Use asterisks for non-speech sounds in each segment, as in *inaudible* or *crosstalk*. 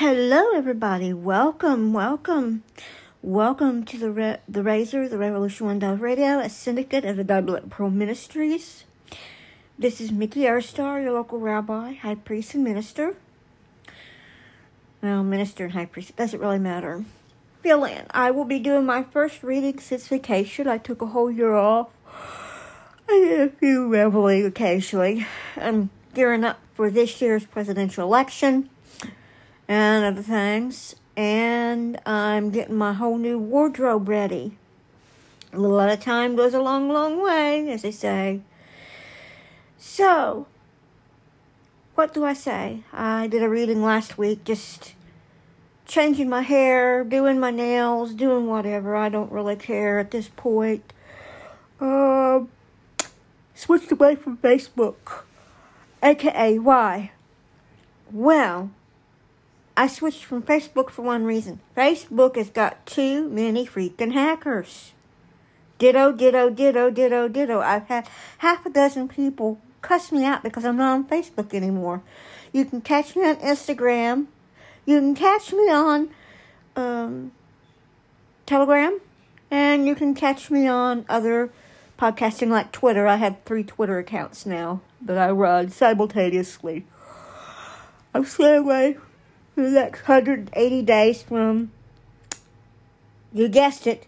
Hello, everybody. Welcome, welcome, welcome to the Re- the Razor, the Revolution One Dove Radio, a syndicate of the Double Pro Ministries. This is Mickey Erstar, your local rabbi, high priest, and minister. Well, minister and high priest, it doesn't really matter. Fill in. I will be doing my first reading since vacation. I took a whole year off. I did a few reveling occasionally. I'm gearing up for this year's presidential election and other things. And I'm getting my whole new wardrobe ready. A little at a time goes a long, long way, as they say. So, what do I say? I did a reading last week, just changing my hair, doing my nails, doing whatever. I don't really care at this point. Um, switched away from Facebook. AKA, why? Well, I switched from Facebook for one reason. Facebook has got too many freaking hackers. Ditto, ditto, ditto, ditto, ditto. I've had half a dozen people cuss me out because I'm not on Facebook anymore. You can catch me on Instagram. You can catch me on um, Telegram. And you can catch me on other podcasting like Twitter. I have three Twitter accounts now that I run simultaneously. I'm staying away the next 180 days from, you guessed it,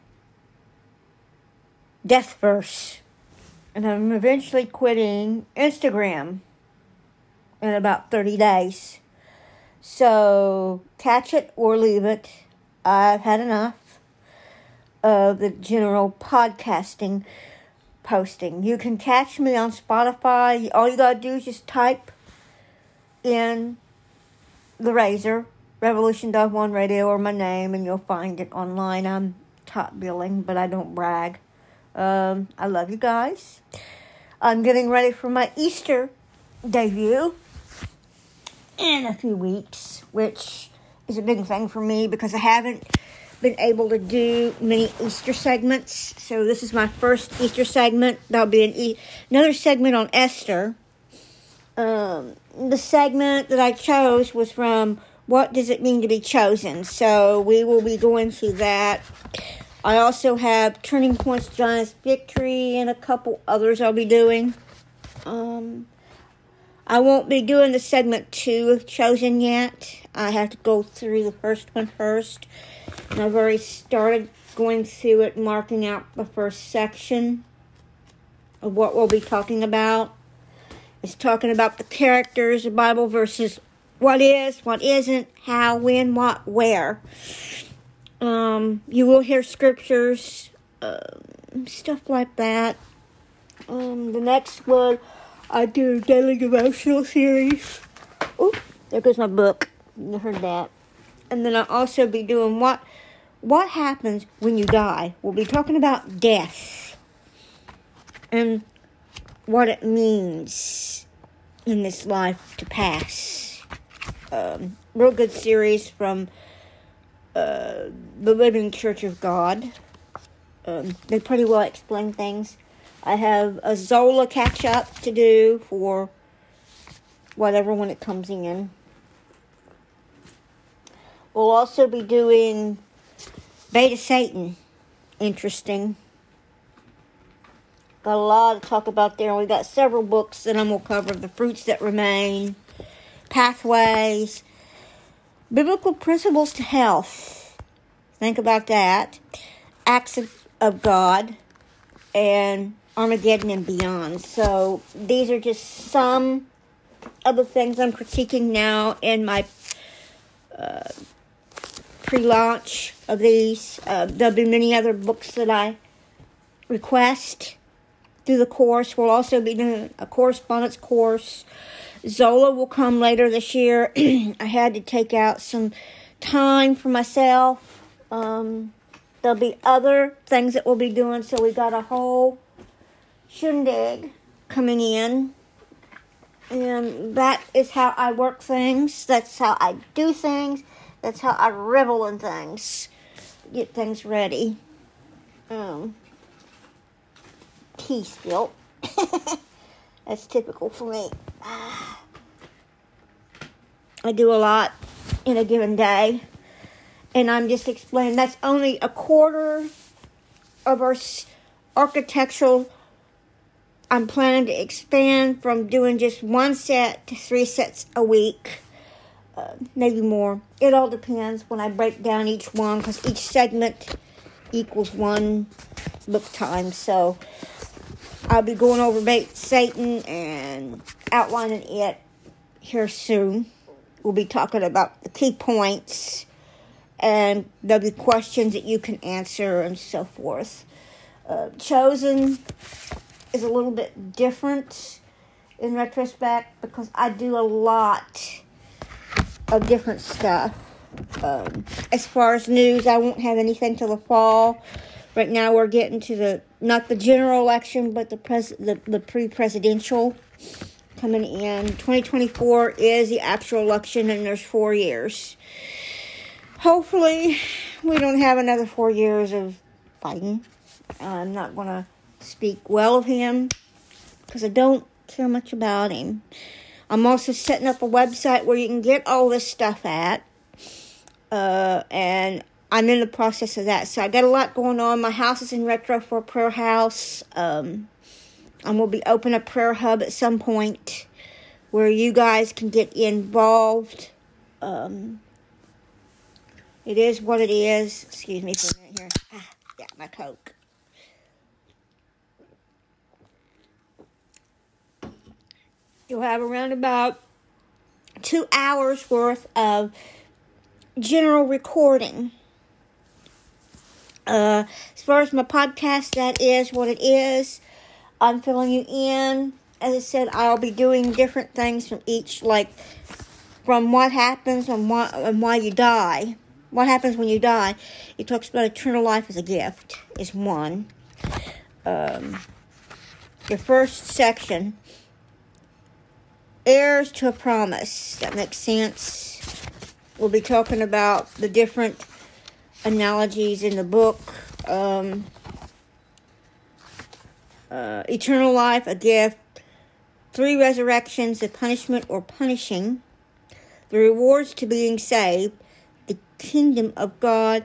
Death Verse. And I'm eventually quitting Instagram in about 30 days. So, catch it or leave it. I've had enough of the general podcasting posting. You can catch me on Spotify. All you gotta do is just type in the Razor, Revolution Dove One Radio, or my name, and you'll find it online. I'm top billing, but I don't brag. Um, I love you guys. I'm getting ready for my Easter debut in a few weeks, which is a big thing for me because I haven't been able to do many Easter segments. So this is my first Easter segment. That'll be an e- another segment on Esther. Um, the segment that I chose was from What Does It Mean to Be Chosen? So we will be going through that. I also have Turning Points, Giants Victory, and a couple others I'll be doing. Um, I won't be doing the segment two of Chosen yet. I have to go through the first one first. And I've already started going through it, marking out the first section of what we'll be talking about. It's talking about the characters, the Bible versus what is, what isn't, how, when, what, where. Um, you will hear scriptures, uh, stuff like that. Um, the next one, I do daily devotional series. Oh, there goes my book. You heard that. And then I'll also be doing what what happens when you die. We'll be talking about death and what it means in this life to pass. Um, real good series from uh, the Living Church of God. Um, they pretty well explain things. I have a Zola catch up to do for whatever when it comes in. We'll also be doing Beta Satan. Interesting. Got a lot to talk about there. We got several books that I'm going to cover The Fruits That Remain, Pathways, Biblical Principles to Health. Think about that. Acts of, of God, and Armageddon and Beyond. So these are just some of the things I'm critiquing now in my uh, pre-launch of these. Uh, there'll be many other books that I request through the course. We'll also be doing a correspondence course. Zola will come later this year. *clears throat* I had to take out some time for myself. Um, there'll be other things that we'll be doing, so we got a whole shindig coming in. And that is how I work things. That's how I do things. That's how I revel in things. Get things ready. Um, tea spilt. *laughs* That's typical for me. *sighs* I do a lot in a given day. And I'm just explaining that's only a quarter of our architectural. I'm planning to expand from doing just one set to three sets a week, uh, maybe more. It all depends when I break down each one because each segment equals one book time. So I'll be going over Satan and outlining it here soon. We'll be talking about the key points and there'll be questions that you can answer and so forth. Uh, chosen is a little bit different in retrospect because I do a lot of different stuff. Um, as far as news, I won't have anything till the fall. Right now, we're getting to the not the general election, but the pres the, the pre-presidential coming in. 2024 is the actual election, and there's four years. Hopefully, we don't have another four years of Biden. I'm not going to speak well of him because I don't care much about him. I'm also setting up a website where you can get all this stuff at. Uh, and I'm in the process of that. So I got a lot going on. My house is in retro for a prayer house. Um, and we'll be open a prayer hub at some point where you guys can get involved. Um, it is what it is. Excuse me for a minute here. Ah, yeah, my Coke. You'll have around about two hours worth of general recording. Uh, as far as my podcast, that is what it is. I'm filling you in. As I said, I'll be doing different things from each, like from what happens and why, and why you die. What happens when you die? It talks about eternal life as a gift, is one. Um, the first section, heirs to a promise. That makes sense. We'll be talking about the different analogies in the book. Um, uh, eternal life, a gift, three resurrections, the punishment or punishing, the rewards to being saved, the kingdom of God.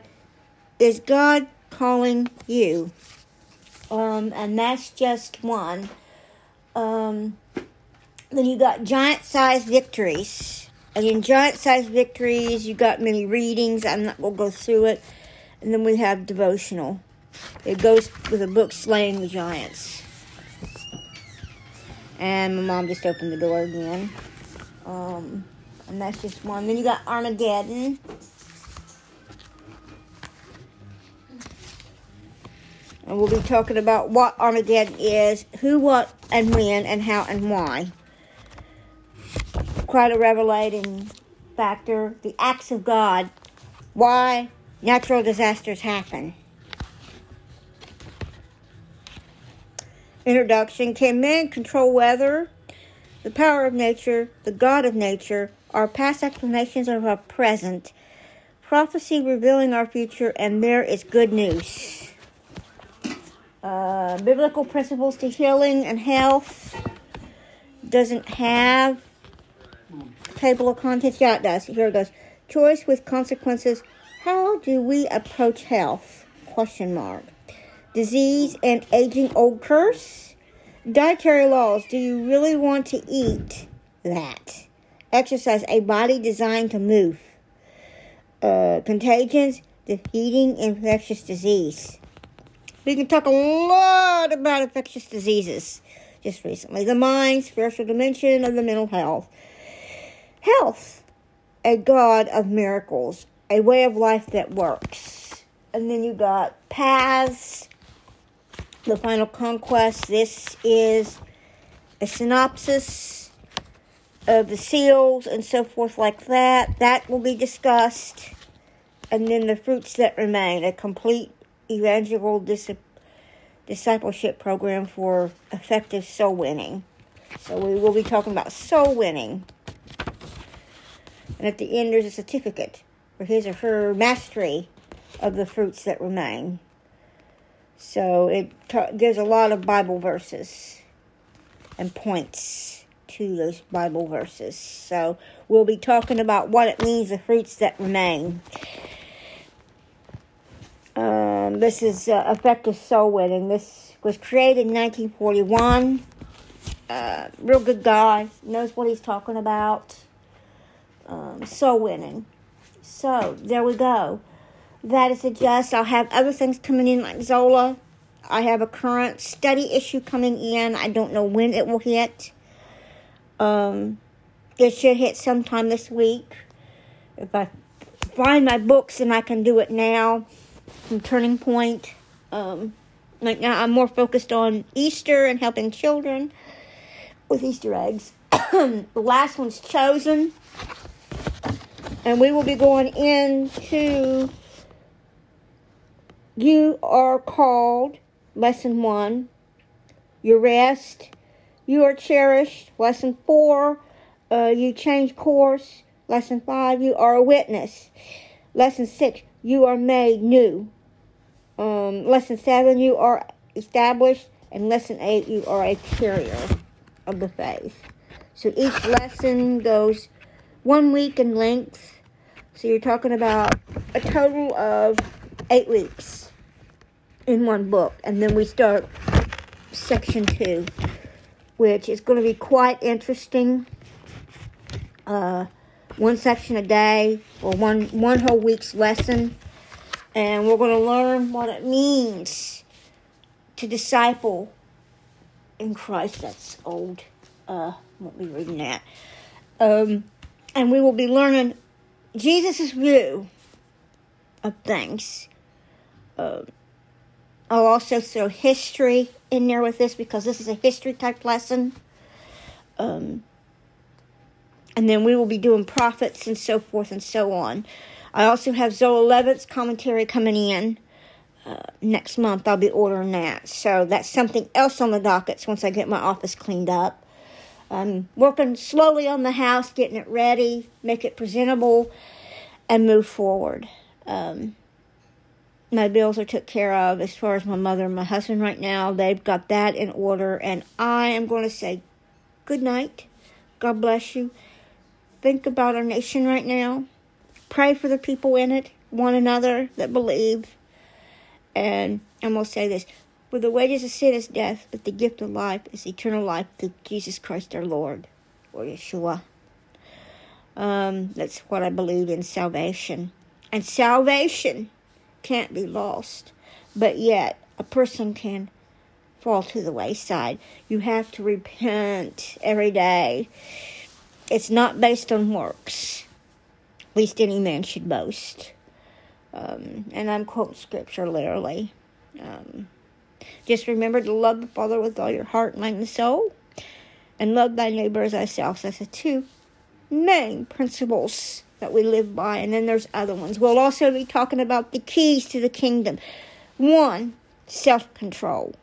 Is God calling you? Um, and that's just one. Um, then you got giant sized victories. And giant sized victories, you got many readings. I'm not going to go through it. And then we have devotional. It goes with a book Slaying the Giants. And my mom just opened the door again. Um, and that's just one. Then you got Armageddon. And we'll be talking about what Armageddon is, who, what, and when, and how, and why. Quite a revelating factor. The acts of God. Why natural disasters happen. Introduction Can man control weather? The power of nature, the God of nature, our past explanations of our present, prophecy revealing our future, and there is good news. Uh, biblical principles to healing and health doesn't have table of contents. Yeah, it does. Here it goes. Choice with consequences. How do we approach health? Question mark disease, and aging old curse? Dietary laws. Do you really want to eat that? Exercise. A body designed to move. Uh, contagions. Defeating infectious disease. We can talk a lot about infectious diseases just recently. The mind, spiritual dimension of the mental health. Health. A God of miracles. A way of life that works. And then you got paths the Final Conquest. This is a synopsis of the seals and so forth, like that. That will be discussed. And then the fruits that remain a complete evangelical dis- discipleship program for effective soul winning. So we will be talking about soul winning. And at the end, there's a certificate for his or her mastery of the fruits that remain. So it ta- gives a lot of Bible verses and points to those Bible verses. So we'll be talking about what it means, the fruits that remain. Um, this is uh, effective soul winning. This was created in 1941. Uh, real good guy, knows what he's talking about. Um, soul winning. So there we go. That is a just. I'll have other things coming in like Zola. I have a current study issue coming in. I don't know when it will hit. Um, it should hit sometime this week. If I find my books and I can do it now from Turning Point. Um, right now, I'm more focused on Easter and helping children with Easter eggs. *coughs* the last one's chosen. And we will be going into You Are Called, Lesson 1. Your Rest. You Are Cherished, Lesson 4. Uh, you Change Course, Lesson 5. You Are a Witness. Lesson 6 you are made new. Um, lesson 7, you are established. And lesson 8, you are a carrier of the faith. So each lesson goes one week in length. So you're talking about a total of eight weeks in one book. And then we start section two, which is going to be quite interesting. Uh, one section a day or one one whole week's lesson and we're going to learn what it means to disciple in Christ that's old uh won't be reading that um and we will be learning Jesus' view of things um I'll also throw history in there with this because this is a history type lesson um and then we will be doing prophets and so forth and so on. I also have Zola Levitt's commentary coming in uh, next month. I'll be ordering that. So that's something else on the dockets once I get my office cleaned up. I'm working slowly on the house, getting it ready, make it presentable, and move forward. Um, my bills are took care of as far as my mother and my husband right now. They've got that in order, and I am going to say good night. God bless you think about our nation right now. Pray for the people in it, one another that believe. And I'm going to say this For the wages of sin is death, but the gift of life is eternal life through Jesus Christ our Lord, or Yeshua. Um, that's what I believe in salvation. And salvation can't be lost, but yet a person can fall to the wayside. You have to repent every day it's not based on works, least any man should boast. Um, and I'm quoting scripture literally. Um, just remember to love the Father with all your heart, mind, and soul, and love thy neighbor as thyself. That's the two main principles that we live by. And then there's other ones. We'll also be talking about the keys to the kingdom. One, self control,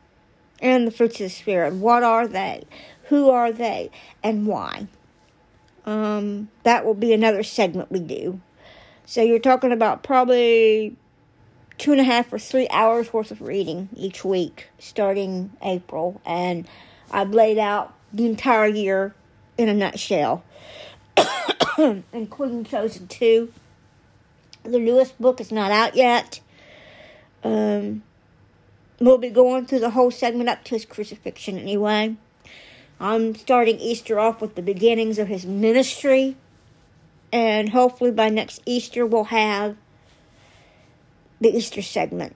and the fruits of the Spirit. What are they? Who are they? And why? Um, that will be another segment we do. So you're talking about probably two and a half or three hours worth of reading each week starting April. And I've laid out the entire year in a nutshell, *coughs* including Chosen 2. The newest book is not out yet. Um, we'll be going through the whole segment up to his crucifixion anyway. I'm starting Easter off with the beginnings of his ministry. And hopefully by next Easter we'll have the Easter segment.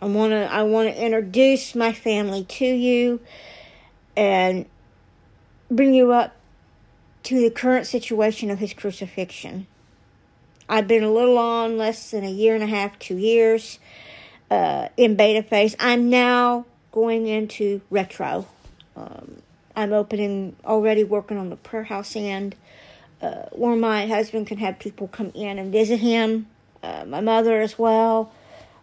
I want to I want to introduce my family to you and bring you up to the current situation of his crucifixion. I've been a little on less than a year and a half, two years uh, in beta phase. I'm now going into retro. Um, I'm opening already working on the prayer house end uh, where my husband can have people come in and visit him. Uh, my mother as well.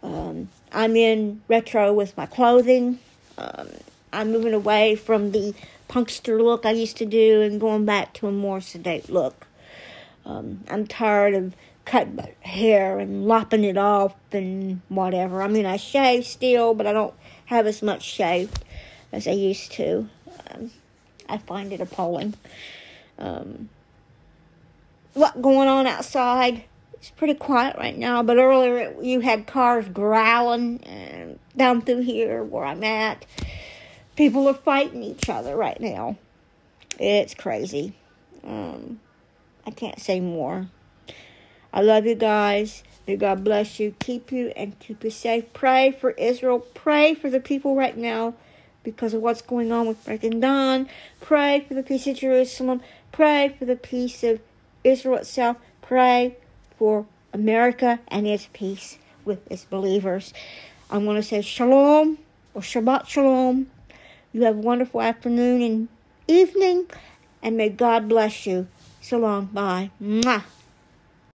Um, I'm in retro with my clothing. Um, I'm moving away from the punkster look I used to do and going back to a more sedate look. Um, I'm tired of cutting my hair and lopping it off and whatever. I mean, I shave still, but I don't have as much shave as I used to. Um, I find it appalling. Um, what going on outside? It's pretty quiet right now, but earlier you had cars growling and down through here where I'm at. People are fighting each other right now. It's crazy. Um, I can't say more. I love you guys. May God bless you, keep you, and keep you safe. Pray for Israel. Pray for the people right now because of what's going on with Breaking Don. Pray for the peace of Jerusalem. Pray for the peace of Israel itself. Pray for America and its peace with its believers. I want to say shalom or Shabbat shalom. You have a wonderful afternoon and evening, and may God bless you. So long. Bye. Mwah.